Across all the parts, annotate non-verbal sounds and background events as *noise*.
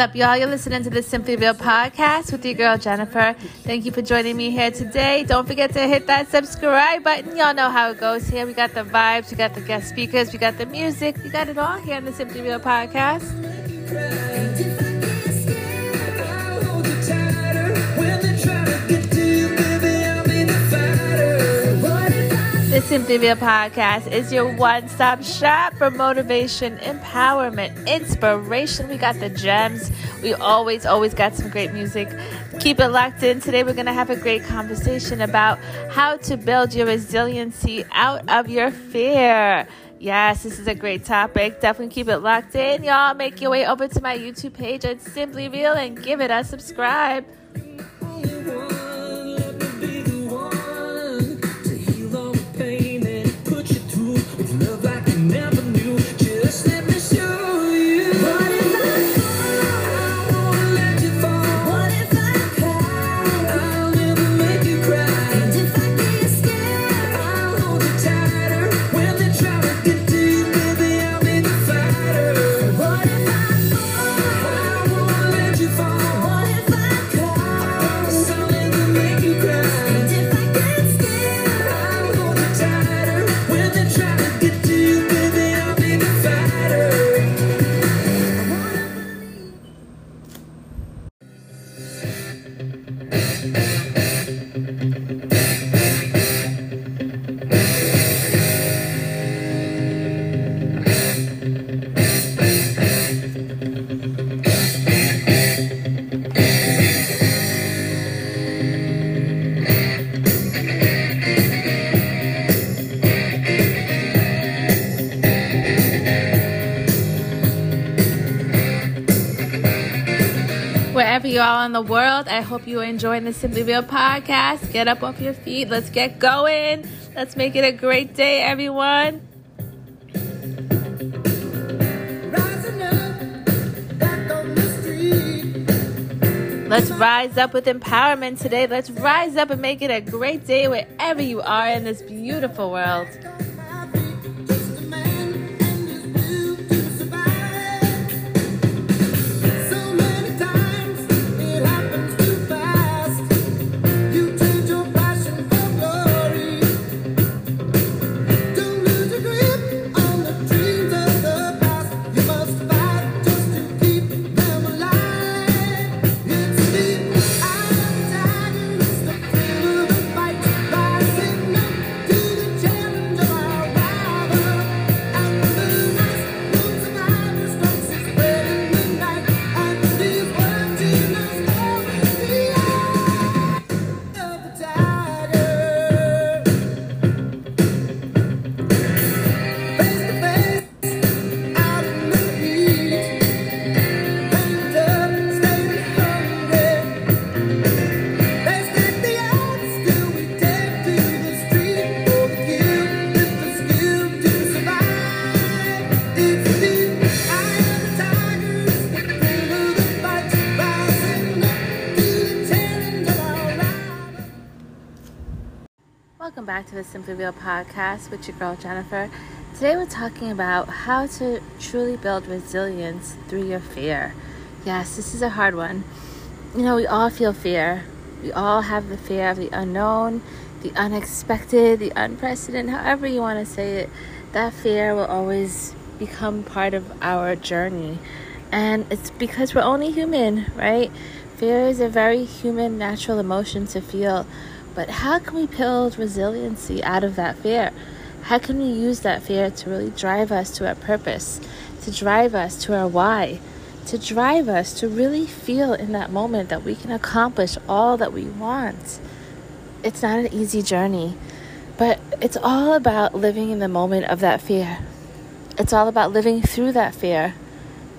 Up, y'all? You're listening to the Simply Real podcast with your girl Jennifer. Thank you for joining me here today. Don't forget to hit that subscribe button. Y'all know how it goes here. We got the vibes, we got the guest speakers, we got the music, we got it all here on the Simply Real podcast. The Simply Real podcast is your one stop shop for motivation, empowerment, inspiration. We got the gems. We always, always got some great music. Keep it locked in. Today, we're going to have a great conversation about how to build your resiliency out of your fear. Yes, this is a great topic. Definitely keep it locked in, y'all. Make your way over to my YouTube page at Simply Real and give it a subscribe. Wherever you are in the world, I hope you are enjoying the Simply Real podcast. Get up off your feet. Let's get going. Let's make it a great day, everyone. Let's rise up with empowerment today. Let's rise up and make it a great day wherever you are in this beautiful world. The Simply Real podcast with your girl Jennifer. Today we're talking about how to truly build resilience through your fear. Yes, this is a hard one. You know, we all feel fear. We all have the fear of the unknown, the unexpected, the unprecedented, however you want to say it. That fear will always become part of our journey. And it's because we're only human, right? Fear is a very human, natural emotion to feel. But how can we build resiliency out of that fear? How can we use that fear to really drive us to our purpose, to drive us to our why, to drive us to really feel in that moment that we can accomplish all that we want? It's not an easy journey, but it's all about living in the moment of that fear. It's all about living through that fear.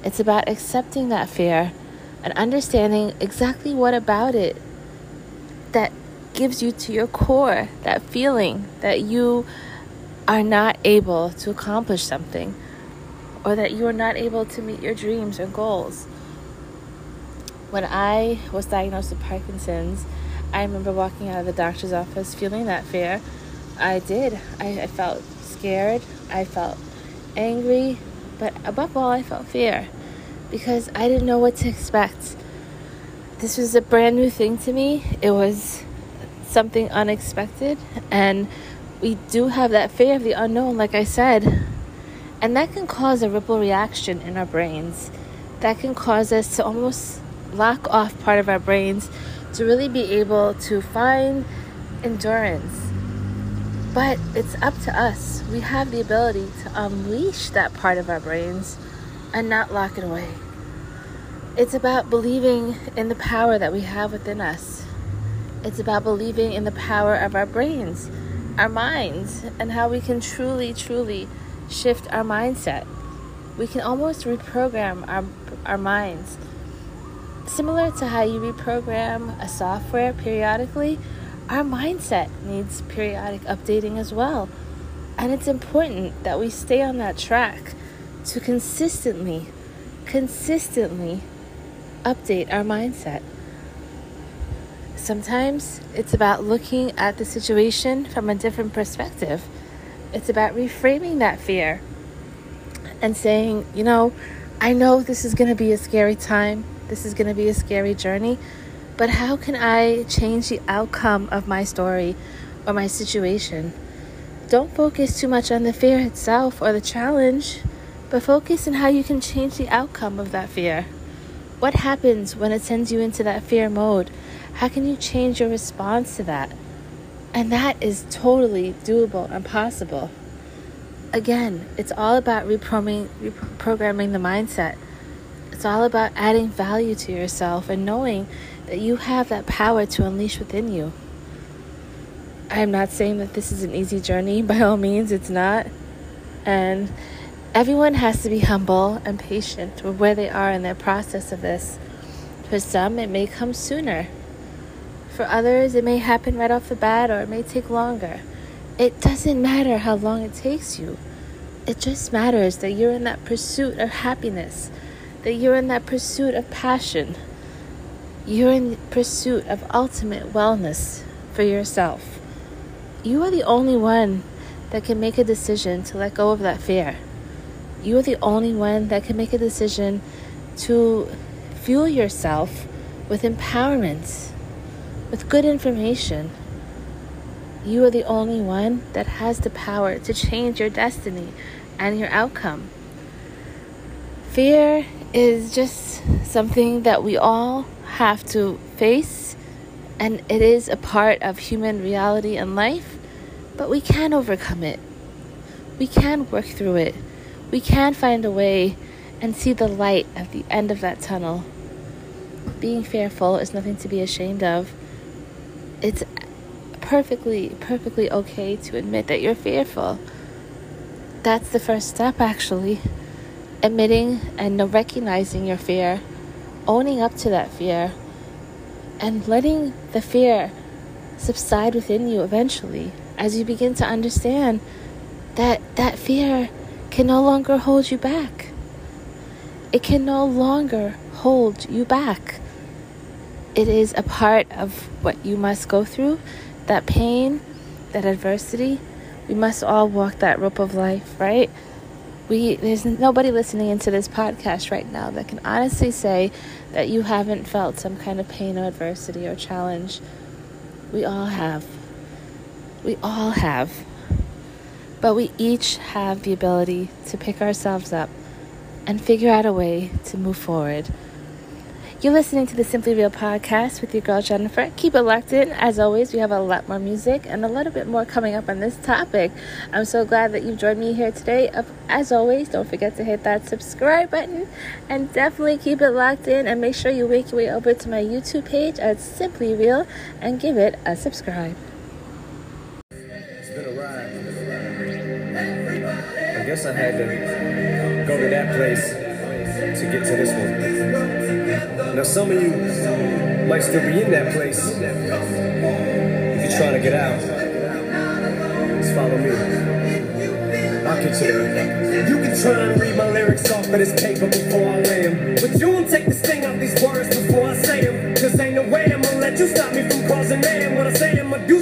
It's about accepting that fear and understanding exactly what about it that gives you to your core that feeling that you are not able to accomplish something or that you are not able to meet your dreams or goals. When I was diagnosed with Parkinson's, I remember walking out of the doctor's office feeling that fear. I did. I, I felt scared. I felt angry. But above all, I felt fear. because I didn't know what to expect. This was a brand new thing to me. It was something unexpected, and we do have that fear of the unknown, like I said. And that can cause a ripple reaction in our brains. That can cause us to almost lock off part of our brains to really be able to find endurance. But it's up to us. We have the ability to unleash that part of our brains and not lock it away. It's about believing in the power that we have within us. It's about believing in the power of our brains, our minds, and how we can truly, truly shift our mindset. We can almost reprogram our, our minds Similar to how you reprogram a software periodically, our mindset needs periodic updating as well. And it's important that we stay on that track to consistently, consistently update our mindset. Sometimes it's about looking at the situation from a different perspective. It's about reframing that fear and saying, you know, I know this is going to be a scary time. This is going to be a scary journey, but how can I change the outcome of my story or my situation? Don't focus too much on the fear itself or the challenge, but focus on how you can change the outcome of that fear. What happens when it sends you into that fear mode? How can you change your response to that? And that is totally doable and possible. Again, it's all about reprogramming, reprogramming the mindset. It's all about adding value to yourself and knowing that you have that power to unleash within you. I am not saying that this is an easy journey, *laughs* by all means, it's not. And everyone has to be humble and patient with where they are in their process of this. For some, it may come sooner. For others, it may happen right off the bat or it may take longer. It doesn't matter how long it takes you. It just matters that you're in that pursuit of happiness that you're in that pursuit of passion. You're in pursuit of ultimate wellness for yourself. You are the only one that can make a decision to let go of that fear. You are the only one that can make a decision to fuel yourself with empowerment, with good information. You are the only one that has the power to change your destiny and your outcome. Fear is just something that we all have to face, and it is a part of human reality and life, but we can overcome it. We can work through it. We can find a way and see the light at the end of that tunnel. Being fearful is nothing to be ashamed of. It's perfectly, perfectly okay to admit that you're fearful. That's the first step, actually admitting and recognizing your fear, owning up to that fear, and letting the fear subside within you eventually as you begin to understand that that fear can no longer hold you back. It can no longer hold you back. It is a part of what you must go through, that pain, that adversity. We must all walk that rope of life, right? we there's nobody listening into this podcast right now that can honestly say that you haven't felt some kind of pain or adversity or challenge. We all have. We all have. But we each have the ability to pick ourselves up and figure out a way to move forward. You're listening to the Simply Real podcast with your girl Jennifer. Keep it locked in. As always, we have a lot more music and a little bit more coming up on this topic. I'm so glad that you've joined me here today. As always, don't forget to hit that subscribe button and definitely keep it locked in and make sure you make your way over to my YouTube page at Simply Real and give it a subscribe. I guess I had to go to that place to get to this one. Now, some of you might still be in that place. If you're trying to get out, just follow me. I'll get you there. You can try and read my lyrics off of this paper before I lay them. But you won't take the sting out these words before I say them. Cause ain't no way I'm gonna let you stop me from causing man. When I say I'm gonna do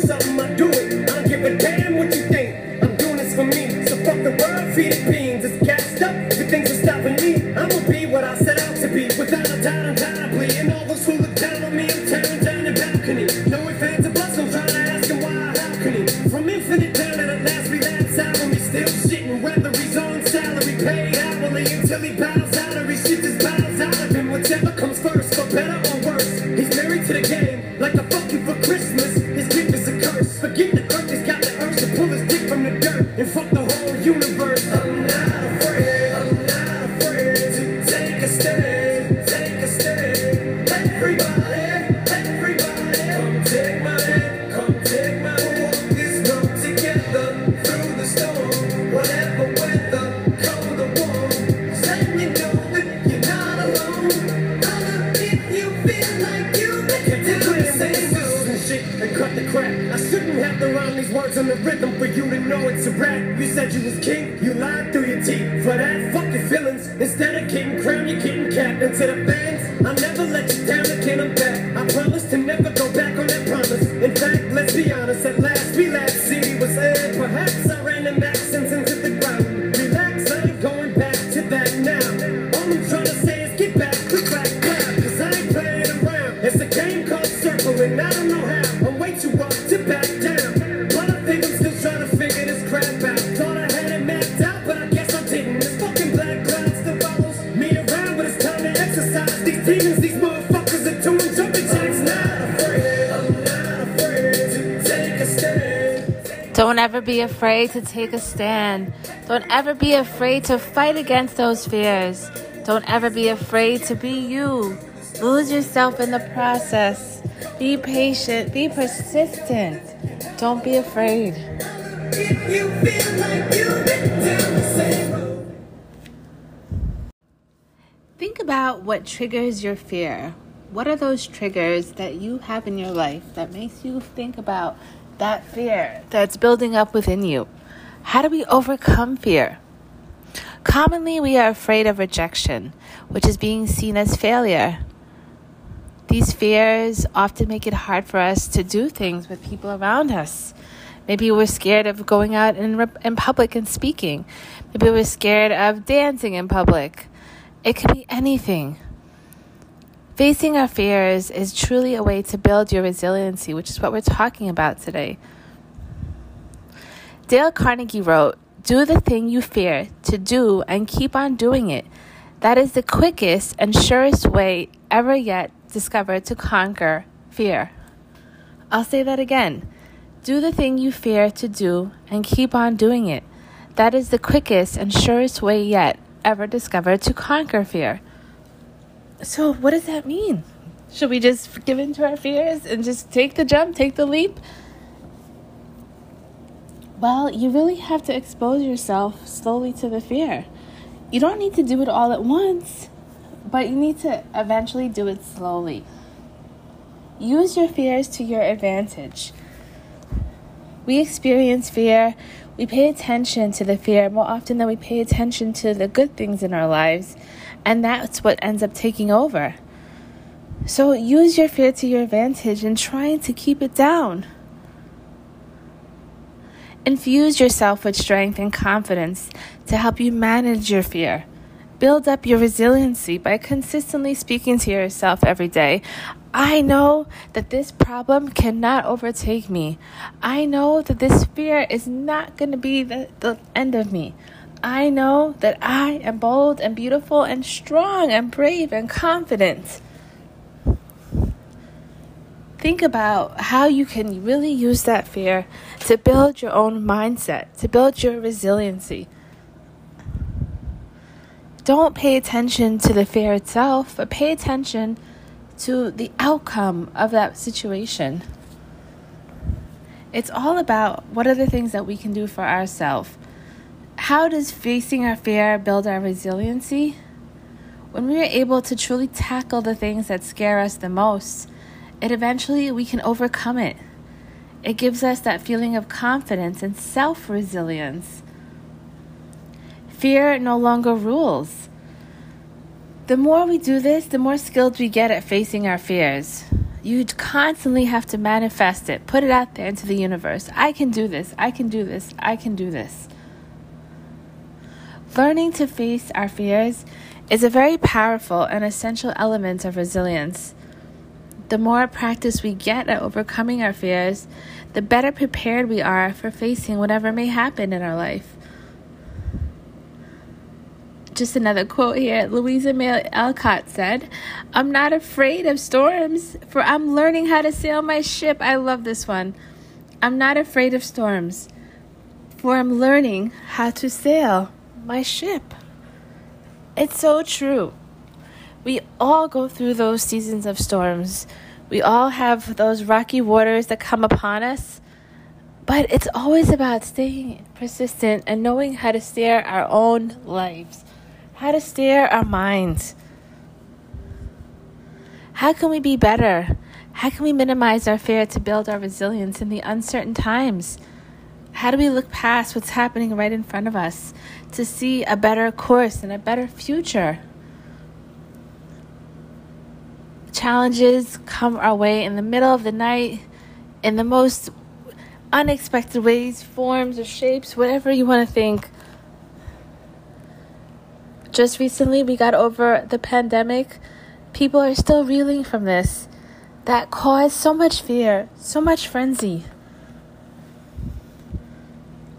the crap. I shouldn't have to rhyme these words on the rhythm for you to know it's a rap. You said you was king, you lied through your teeth. For that, fuck your feelings. Instead of king crown, you're getting capped. And to the fans, be afraid to take a stand. Don't ever be afraid to fight against those fears. Don't ever be afraid to be you. Lose yourself in the process. Be patient. Be persistent. Don't be afraid. Think about what triggers your fear. What are those triggers that you have in your life that makes you think about that fear that's building up within you? How do we overcome fear? Commonly, we are afraid of rejection, which is being seen as failure. These fears often make it hard for us to do things with people around us. Maybe we're scared of going out in, in public and speaking. Maybe we're scared of dancing in public. It could be anything. Facing our fears is truly a way to build your resiliency, which is what we're talking about today. Dale Carnegie wrote, Do the thing you fear to do and keep on doing it. That is the quickest and surest way ever yet discovered to conquer fear. I'll say that again. Do the thing you fear to do and keep on doing it. That is the quickest and surest way yet ever discovered to conquer fear. So, what does that mean? Should we just give in to our fears and just take the jump, take the leap? Well, you really have to expose yourself slowly to the fear. You don't need to do it all at once, but you need to eventually do it slowly. Use your fears to your advantage. We experience fear, we pay attention to the fear more often than we pay attention to the good things in our lives, and that's what ends up taking over. So use your fear to your advantage in trying to keep it down. Infuse yourself with strength and confidence to help you manage your fear. Build up your resiliency by consistently speaking to yourself every day. I know that this problem cannot overtake me. I know that this fear is not going to be the, the end of me. I know that I am bold and beautiful and strong and brave and confident. Think about how you can really use that fear to build your own mindset, to build your resiliency. Don't pay attention to the fear itself, but pay attention to the outcome of that situation. It's all about what are the things that we can do for ourselves. How does facing our fear build our resiliency? When we are able to truly tackle the things that scare us the most, it eventually we can overcome it. It gives us that feeling of confidence and self resilience. Fear no longer rules. The more we do this, the more skilled we get at facing our fears. You constantly have to manifest it, put it out there into the universe. I can do this, I can do this, I can do this. Learning to face our fears is a very powerful and essential element of resilience. The more practice we get at overcoming our fears, the better prepared we are for facing whatever may happen in our life. just another quote here. Louisa May Alcott said, I'm not afraid of storms, for I'm learning how to sail my ship. I love this one. I'm not afraid of storms, for I'm learning how to sail my ship. It's so true. We all go through those seasons of storms. We all have those rocky waters that come upon us. But it's always about staying persistent and knowing how to steer our own lives, how to steer our minds. How can we be better? How can we minimize our fear to build our resilience in the uncertain times? How do we look past what's happening right in front of us to see a better course and a better future? Challenges come our way in the middle of the night in the most unexpected ways, forms, or shapes, whatever you want to think. Just recently, we got over the pandemic. People are still reeling from this. That caused so much fear, so much frenzy.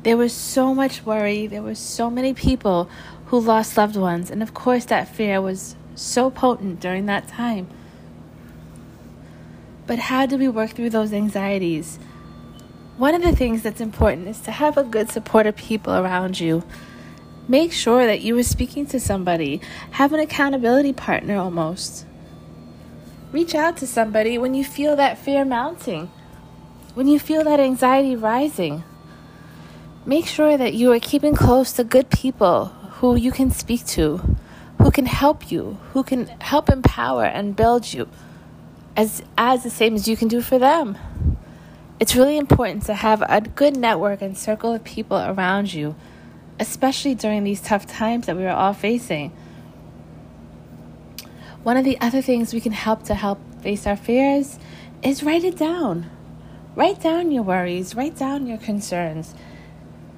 There was so much worry. There were so many people who lost loved ones. And of course, that fear was so potent during that time. But how do we work through those anxieties? One of the things that's important is to have a good support of people around you. Make sure that you are speaking to somebody. Have an accountability partner almost. Reach out to somebody when you feel that fear mounting, when you feel that anxiety rising. Make sure that you are keeping close to good people who you can speak to, who can help you, who can help empower and build you as, as the same as you can do for them. It's really important to have a good network and circle of people around you, especially during these tough times that we are all facing. One of the other things we can help to help face our fears is write it down. Write down your worries, write down your concerns.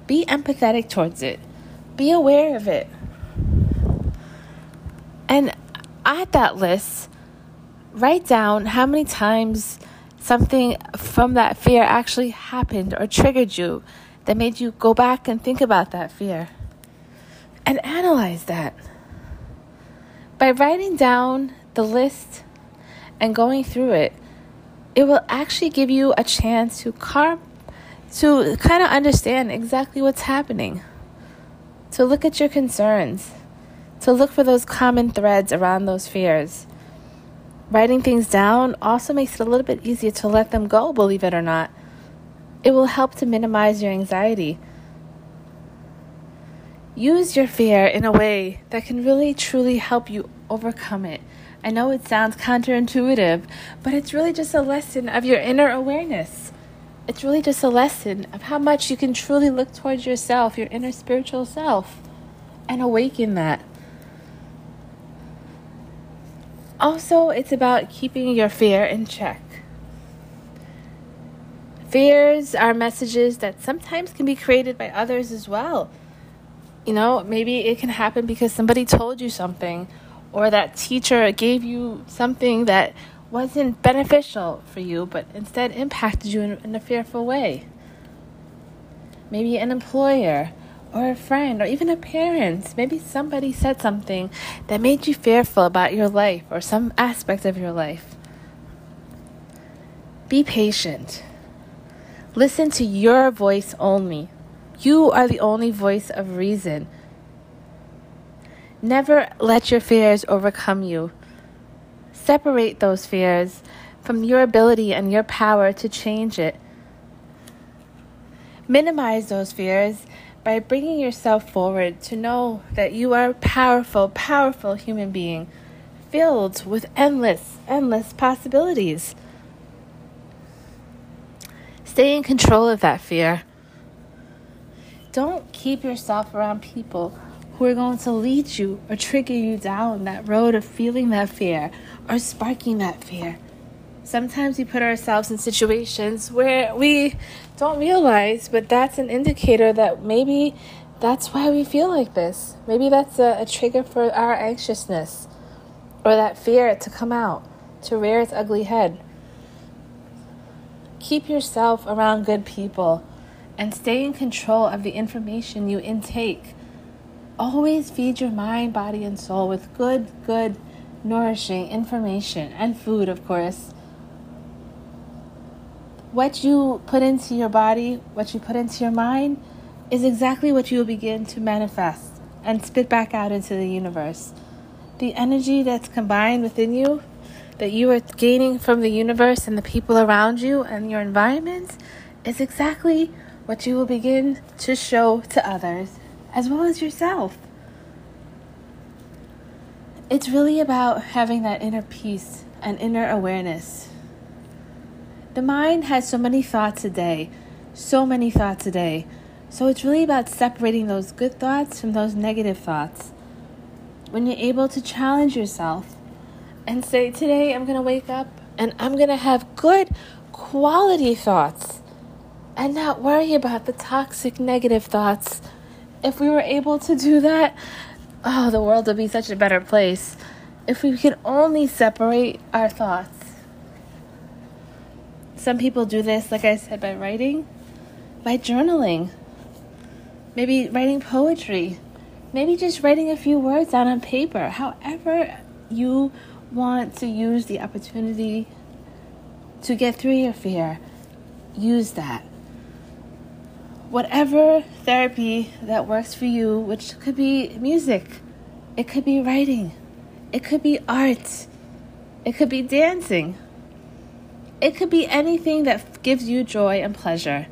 Be empathetic towards it, be aware of it. And add that list, write down how many times something from that fear actually happened or triggered you that made you go back and think about that fear and analyze that. By writing down the list and going through it, it will actually give you a chance to car- to kind of understand exactly what's happening. To look at your concerns, to look for those common threads around those fears Writing things down also makes it a little bit easier to let them go, believe it or not. It will help to minimize your anxiety. Use your fear in a way that can really truly help you overcome it. I know it sounds counterintuitive, but it's really just a lesson of your inner awareness. It's really just a lesson of how much you can truly look towards yourself, your inner spiritual self, and awaken that. Also, it's about keeping your fear in check. Fears are messages that sometimes can be created by others as well. You know, maybe it can happen because somebody told you something, or that teacher gave you something that wasn't beneficial for you, but instead impacted you in, in a fearful way. Maybe an employer or a friend or even a parent. Maybe somebody said something that made you fearful about your life or some aspect of your life. Be patient. Listen to your voice only. You are the only voice of reason. Never let your fears overcome you. Separate those fears from your ability and your power to change it. Minimize those fears by bringing yourself forward to know that you are a powerful, powerful human being filled with endless, endless possibilities. Stay in control of that fear. Don't keep yourself around people who are going to lead you or trigger you down that road of feeling that fear or sparking that fear sometimes we put ourselves in situations where we don't realize, but that's an indicator that maybe that's why we feel like this. Maybe that's a, a trigger for our anxiousness or that fear to come out, to rear its ugly head. Keep yourself around good people and stay in control of the information you intake. Always feed your mind, body, and soul with good, good, nourishing information and food, of course. What you put into your body, what you put into your mind, is exactly what you will begin to manifest and spit back out into the universe. The energy that's combined within you, that you are gaining from the universe and the people around you and your environment, is exactly what you will begin to show to others as well as yourself. It's really about having that inner peace and inner awareness. The mind has so many thoughts a day, so many thoughts a day. So it's really about separating those good thoughts from those negative thoughts. When you're able to challenge yourself and say, Today I'm going to wake up and I'm going to have good quality thoughts and not worry about the toxic negative thoughts. If we were able to do that, oh, the world would be such a better place. If we could only separate our thoughts. Some people do this, like I said, by writing, by journaling, maybe writing poetry, maybe just writing a few words out on paper. However, you want to use the opportunity to get through your fear, use that whatever therapy that works for you, which could be music, it could be writing, it could be art, it could be dancing, it could be anything that gives you joy and pleasure.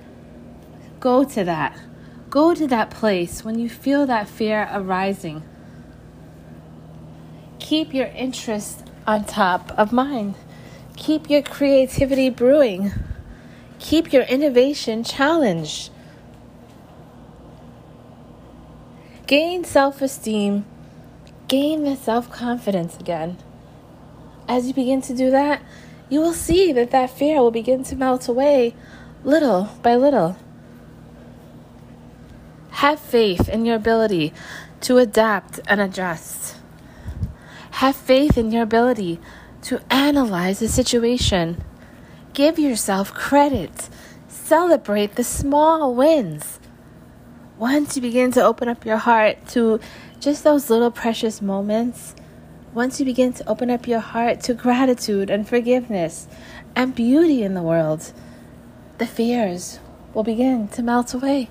Go to that. Go to that place when you feel that fear arising. Keep your interest on top of mind. Keep your creativity brewing. Keep your innovation challenged. Gain self esteem, gain the self confidence again. As you begin to do that, you will see that that fear will begin to melt away little by little. Have faith in your ability to adapt and adjust. Have faith in your ability to analyze the situation. Give yourself credit. Celebrate the small wins once you begin to open up your heart to just those little precious moments, once you begin to open up your heart to gratitude and forgiveness and beauty in the world, the fears will begin to melt away.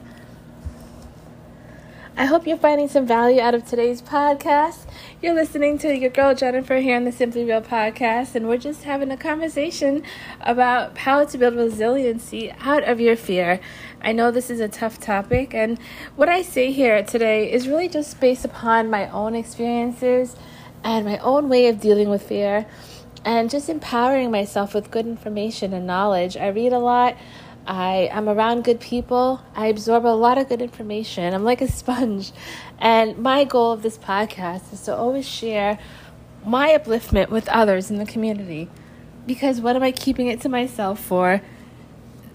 I hope you're finding some value out of today's podcast. You're listening to your girl Jennifer here on the Simply Real podcast, and we're just having a conversation about how to build resiliency out of your fear. I know this is a tough topic, and what I say here today is really just based upon my own experiences and my own way of dealing with fear and just empowering myself with good information and knowledge. I read a lot. I am around good people. I absorb a lot of good information. I'm like a *laughs* sponge. And my goal of this podcast is to always share my upliftment with others in the community. Because what am I keeping it to myself for?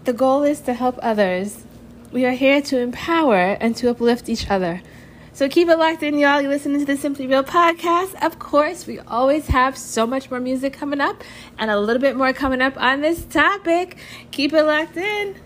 The goal is to help others. We are here to empower and to uplift each other. So keep it locked in, y'all. You're listening to the Simply Real podcast. Of course, we always have so much more music coming up and a little bit more coming up on this topic. Keep it locked in.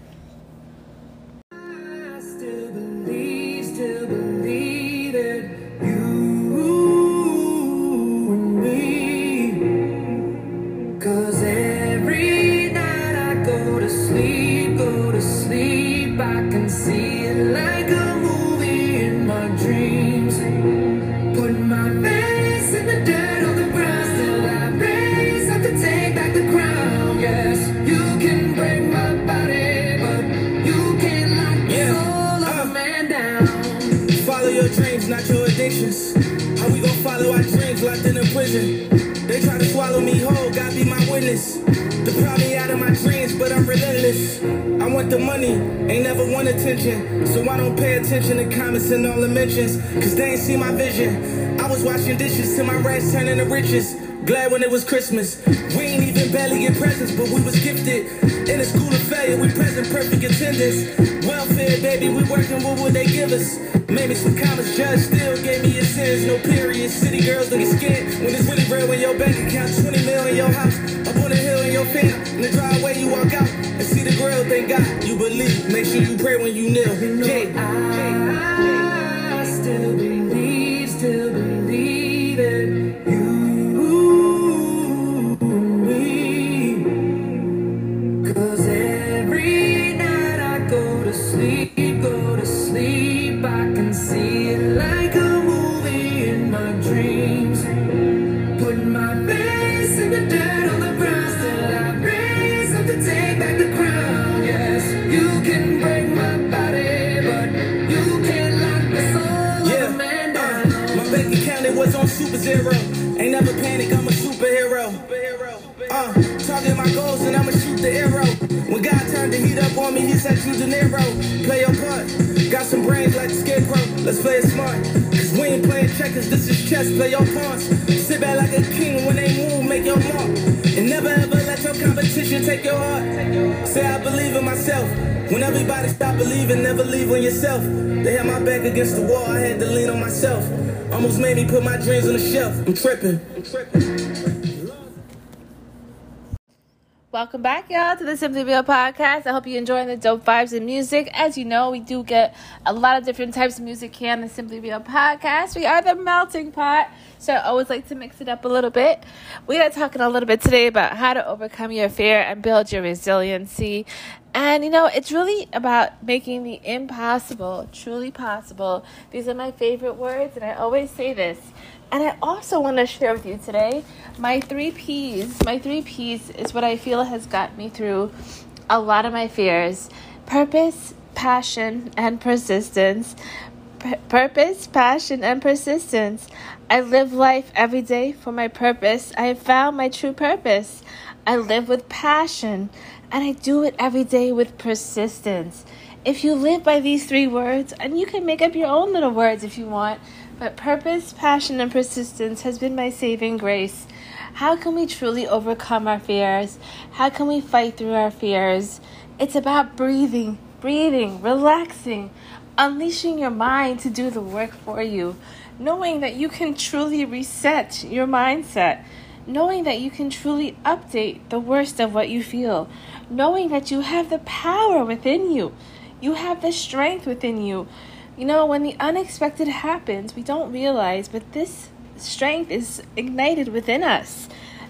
They try to swallow me whole, God be my witness. Pry me out of my dreams, but I'm relentless. I want the money, ain't never want attention. So I don't pay attention to comments and all the mentions. Cause they ain't see my vision. I was washing dishes till my rats turning to riches. Glad when it was Christmas. We ain't even barely get presents, but we was gifted. In a school of failure, we present perfect attendance. Welfare, baby, we working, what would they give us? Maybe some comments, judge still gave me a sentence, no period. City girls looking scared when it's really real when your bank account 20 mil in your house. Up on the hill in your fam, in the driveway you walk out and see the grill, thank God you believe. Make sure you pray when you kneel. You know I, I. me, he said, you De Niro. Play your part. Got some brains like the scarecrow. Let's play it smart. Cause we ain't playing checkers, this is chess. Play your pawns. Sit back like a king when they move, make your mark. And never ever let your competition take your heart. Say I believe in myself. When everybody stop believing, never leave on yourself. They had my back against the wall, I had to lean on myself. Almost made me put my dreams on the shelf. I'm tripping. I'm tripping. Welcome back, y'all, to the Simply Real podcast. I hope you're enjoying the dope vibes and music. As you know, we do get a lot of different types of music here on the Simply Real podcast. We are the melting pot, so I always like to mix it up a little bit. We are talking a little bit today about how to overcome your fear and build your resiliency. And you know, it's really about making the impossible truly possible. These are my favorite words, and I always say this. And I also want to share with you today my three P's. My three P's is what I feel has got me through a lot of my fears purpose, passion, and persistence. P- purpose, passion, and persistence. I live life every day for my purpose. I have found my true purpose. I live with passion, and I do it every day with persistence. If you live by these three words, and you can make up your own little words if you want, but purpose, passion, and persistence has been my saving grace. How can we truly overcome our fears? How can we fight through our fears? It's about breathing, breathing, relaxing, unleashing your mind to do the work for you, knowing that you can truly reset your mindset, knowing that you can truly update the worst of what you feel, knowing that you have the power within you, you have the strength within you. You know, when the unexpected happens, we don't realize, but this strength is ignited within us.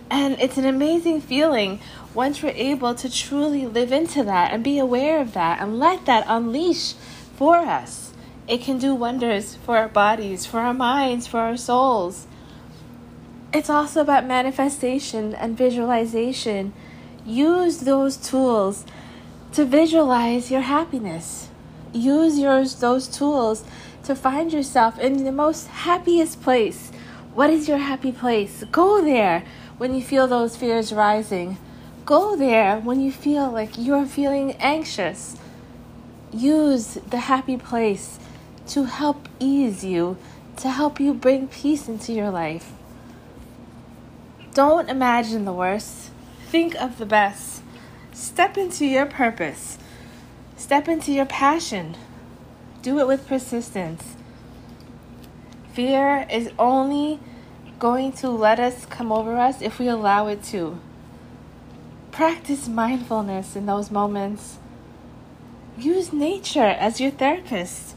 And it's an amazing feeling once we're able to truly live into that and be aware of that and let that unleash for us. It can do wonders for our bodies, for our minds, for our souls. It's also about manifestation and visualization. Use those tools to visualize your happiness use yours those tools to find yourself in the most happiest place. What is your happy place? Go there when you feel those fears rising. Go there when you feel like you're feeling anxious. Use the happy place to help ease you, to help you bring peace into your life. Don't imagine the worst. Think of the best. Step into your purpose. Step into your passion. Do it with persistence. Fear is only going to let us come over us if we allow it to. Practice mindfulness in those moments. Use nature as your therapist.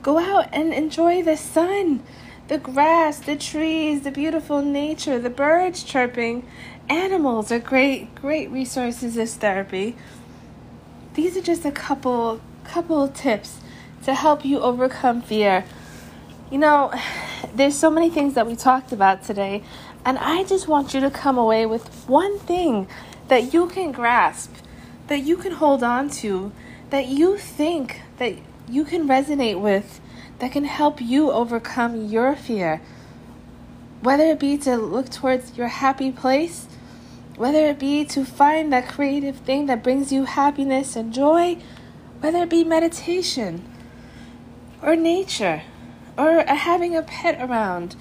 Go out and enjoy the sun, the grass, the trees, the beautiful nature, the birds chirping. Animals are great, great resources as therapy these are just a couple couple tips to help you overcome fear. You know, there's so many things that we talked about today, and I just want you to come away with one thing that you can grasp, that you can hold on to, that you think that you can resonate with, that can help you overcome your fear. Whether it be to look towards your happy place whether it be to find that creative thing that brings you happiness and joy, whether it be meditation or nature or having a pet around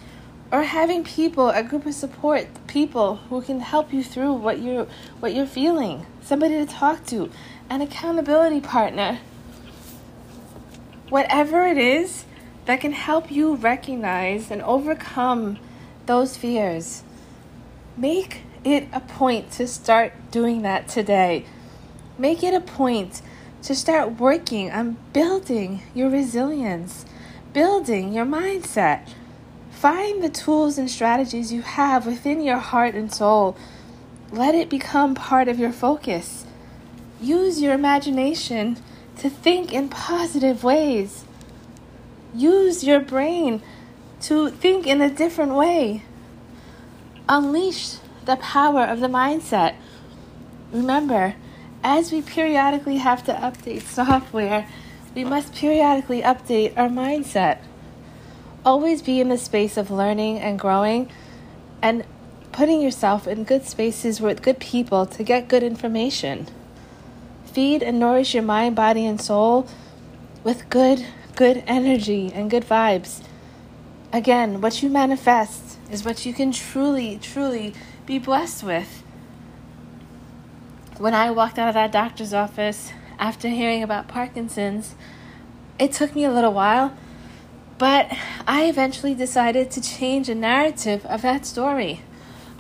or having people a group of support people who can help you through what you're what you're feeling somebody to talk to an accountability partner. Whatever it is that can help you recognize and overcome those fears make it a point to start doing that today. Make it a point to start working on building your resilience, building your mindset. Find the tools and strategies you have within your heart and soul. Let it become part of your focus. Use your imagination to think in positive ways. Use your brain to think in a different way. Unleash the power of the mindset. Remember, as we periodically have to update software, we must periodically update our mindset. Always be in the space of learning and growing and putting yourself in good spaces with good people to get good information. Feed and nourish your mind, body, and soul with good, good energy and good vibes. Again, what you manifest is what you can truly, truly be blessed with. When I walked out of that doctor's office after hearing about Parkinson's, it took me a little while, but I eventually decided to change the narrative of that story.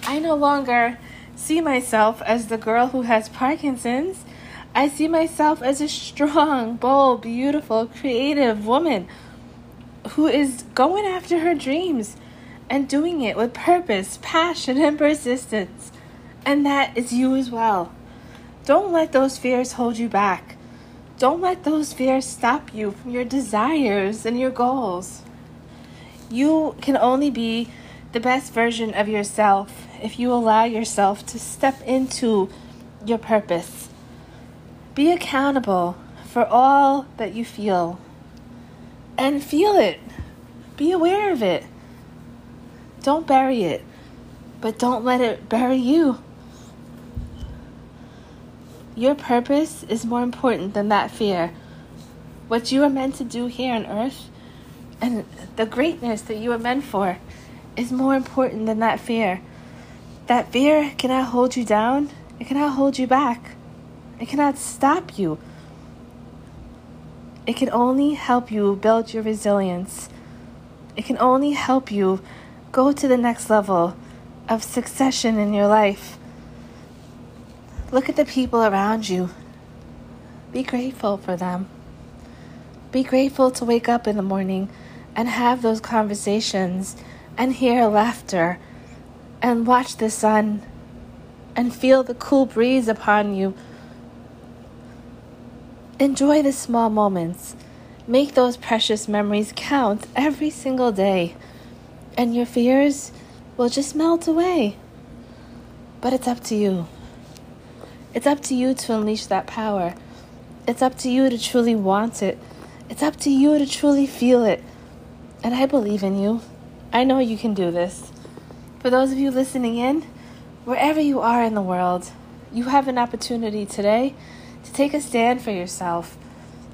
I no longer see myself as the girl who has Parkinson's. I see myself as a strong, *laughs* bold, beautiful, creative woman who is going after her dreams and doing it with purpose, passion, and persistence. And that is you as well. Don't let those fears hold you back. Don't let those fears stop you from your desires and your goals. You can only be the best version of yourself if you allow yourself to step into your purpose. Be accountable for all that you feel and feel it. Be aware of it. Don't bury it, but don't let it bury you. Your purpose is more important than that fear. What you are meant to do here on earth and the greatness that you are meant for is more important than that fear. That fear cannot hold you down, it cannot hold you back, it cannot stop you. It can only help you build your resilience. It can only help you go to the next level of succession in your life. Look at the people around you. Be grateful for them. Be grateful to wake up in the morning and have those conversations and hear laughter and watch the sun and feel the cool breeze upon you. Enjoy the small moments. Make those precious memories count every single day, and your fears will just melt away. But it's up to you. It's up to you to unleash that power. It's up to you to truly want it. It's up to you to truly feel it. And I believe in you. I know you can do this. For those of you listening in, wherever you are in the world, you have an opportunity today to take a stand for yourself,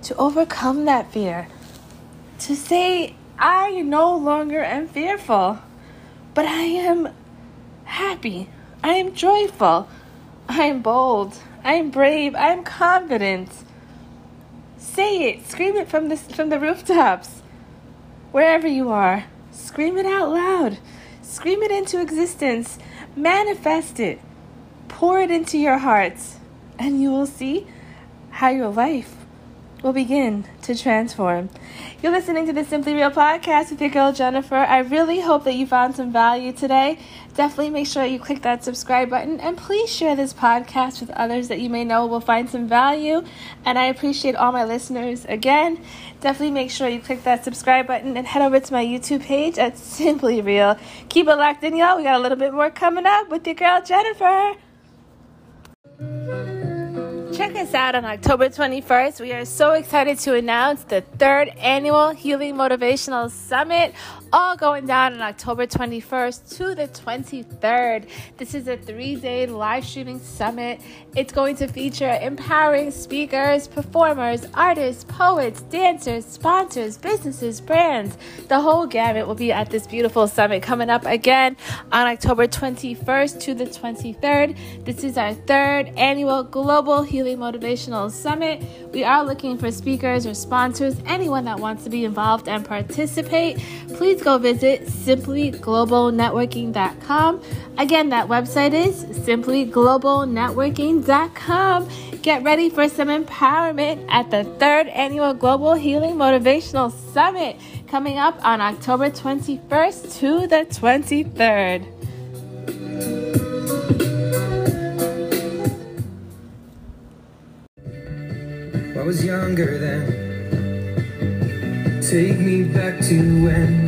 to overcome that fear, to say, I no longer am fearful, but I am happy, I am joyful, I am bold, I am brave, I am confident. Say it, scream it from the, from the rooftops wherever you are. Scream it out loud. Scream it into existence. Manifest it. Pour it into your hearts, and you will see how your life will begin to transform. You're listening to the Simply Real podcast with your girl Jennifer. I really hope that you found some value today. Definitely make sure you click that subscribe button and please share this podcast with others that you may know will find some value. And I appreciate all my listeners again. Definitely make sure you click that subscribe button and head over to my YouTube page at Simply Real. Keep it locked in, y'all. We got a little bit more coming up with your girl Jennifer. Check us out on October 21st. We are so excited to announce the third annual Healing Motivational Summit, all going down on October 21st to the 23rd. This is a three day live streaming summit. It's going to feature empowering speakers, performers, artists, poets, dancers, sponsors, businesses, brands. The whole gamut will be at this beautiful summit coming up again on October 21st to the 23rd. This is our third annual Global Healing Motivational Summit. We are looking for speakers or sponsors, anyone that wants to be involved and participate. Please go visit simplyglobalnetworking.com. Again, that website is simplyglobalnetworking.com. Get ready for some empowerment at the third annual Global Healing Motivational Summit coming up on October 21st to the 23rd. I was younger then. Take me back to when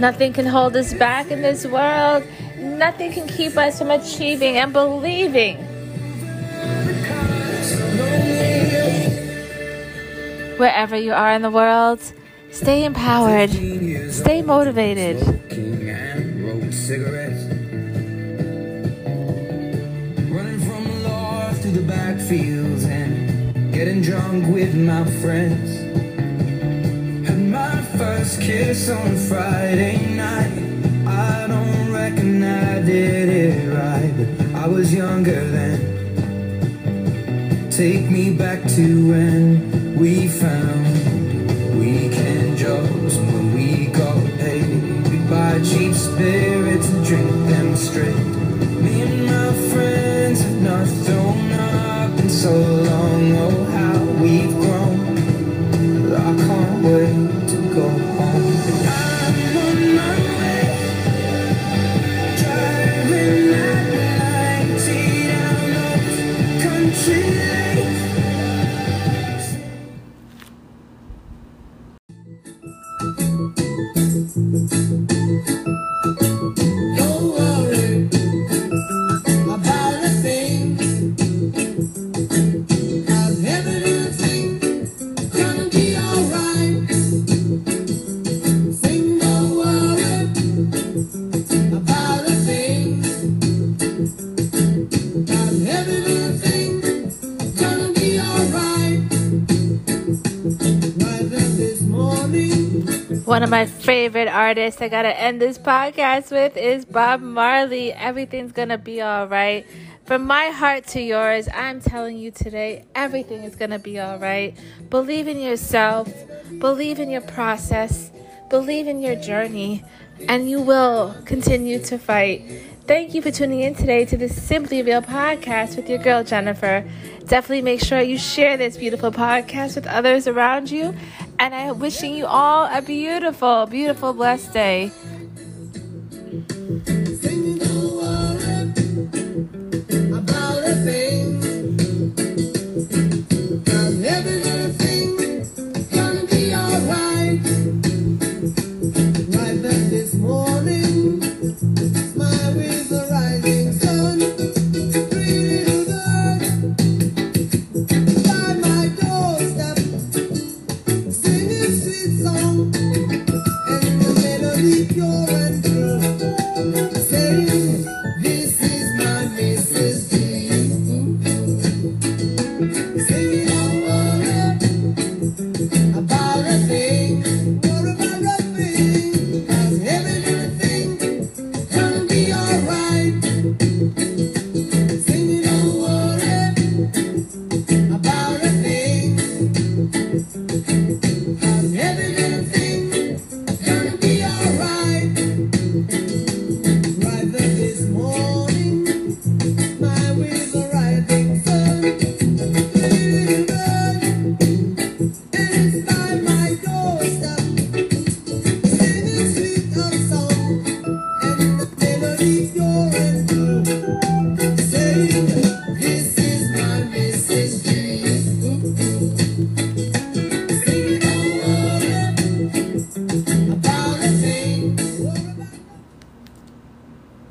Nothing can hold us back in this world. Nothing can keep us from achieving and believing. Wherever you are in the world, stay empowered, stay motivated. The backfields and getting drunk with my friends. My first kiss on Friday night. I don't reckon I did it right, but I was younger then. Take me back to when we found weekend jobs when we got paid. We'd buy cheap spirits and drink them straight. Me and my friends have not thrown up in so long. Oh, favorite artists I gotta end this podcast with is Bob Marley. Everything's gonna be alright. From my heart to yours, I'm telling you today, everything is gonna be alright. Believe in yourself, believe in your process, believe in your journey, and you will continue to fight. Thank you for tuning in today to the Simply Real podcast with your girl, Jennifer. Definitely make sure you share this beautiful podcast with others around you. And I'm wishing you all a beautiful, beautiful, blessed day.